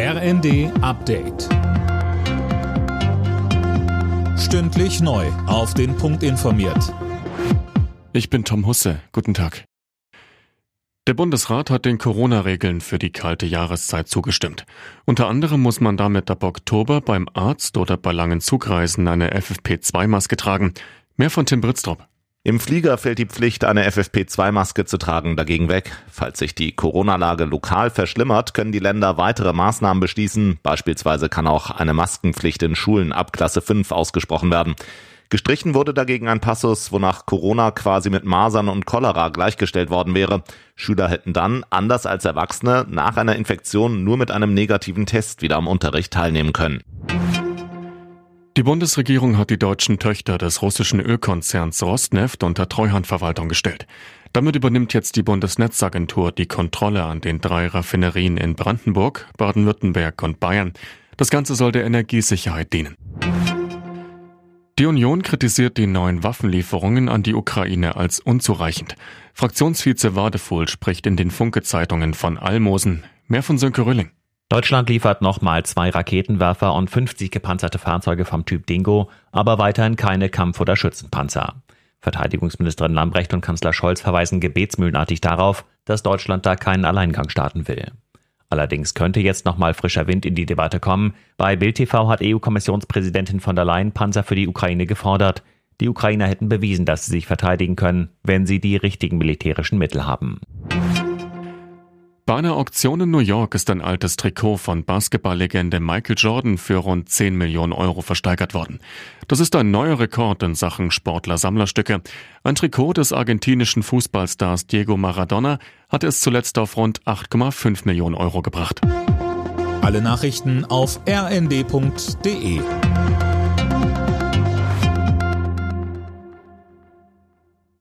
RND Update. Stündlich neu. Auf den Punkt informiert. Ich bin Tom Husse. Guten Tag. Der Bundesrat hat den Corona-Regeln für die kalte Jahreszeit zugestimmt. Unter anderem muss man damit ab Oktober beim Arzt oder bei langen Zugreisen eine FFP2-Maske tragen. Mehr von Tim Britztrup. Im Flieger fällt die Pflicht, eine FFP2-Maske zu tragen, dagegen weg. Falls sich die Corona-Lage lokal verschlimmert, können die Länder weitere Maßnahmen beschließen. Beispielsweise kann auch eine Maskenpflicht in Schulen ab Klasse 5 ausgesprochen werden. Gestrichen wurde dagegen ein Passus, wonach Corona quasi mit Masern und Cholera gleichgestellt worden wäre. Schüler hätten dann, anders als Erwachsene, nach einer Infektion nur mit einem negativen Test wieder am Unterricht teilnehmen können. Die Bundesregierung hat die deutschen Töchter des russischen Ölkonzerns Rosneft unter Treuhandverwaltung gestellt. Damit übernimmt jetzt die Bundesnetzagentur die Kontrolle an den drei Raffinerien in Brandenburg, Baden-Württemberg und Bayern. Das Ganze soll der Energiesicherheit dienen. Die Union kritisiert die neuen Waffenlieferungen an die Ukraine als unzureichend. Fraktionsvize Wadefuhl spricht in den Funke-Zeitungen von Almosen. Mehr von Sönke Rülling. Deutschland liefert nochmal zwei Raketenwerfer und 50 gepanzerte Fahrzeuge vom Typ Dingo, aber weiterhin keine Kampf- oder Schützenpanzer. Verteidigungsministerin Lambrecht und Kanzler Scholz verweisen gebetsmühlenartig darauf, dass Deutschland da keinen Alleingang starten will. Allerdings könnte jetzt nochmal frischer Wind in die Debatte kommen. Bei Bild TV hat EU-Kommissionspräsidentin von der Leyen Panzer für die Ukraine gefordert. Die Ukrainer hätten bewiesen, dass sie sich verteidigen können, wenn sie die richtigen militärischen Mittel haben. Bei einer Auktion in New York ist ein altes Trikot von Basketballlegende Michael Jordan für rund 10 Millionen Euro versteigert worden. Das ist ein neuer Rekord in Sachen Sportler-Sammlerstücke. Ein Trikot des argentinischen Fußballstars Diego Maradona hat es zuletzt auf rund 8,5 Millionen Euro gebracht. Alle Nachrichten auf rnd.de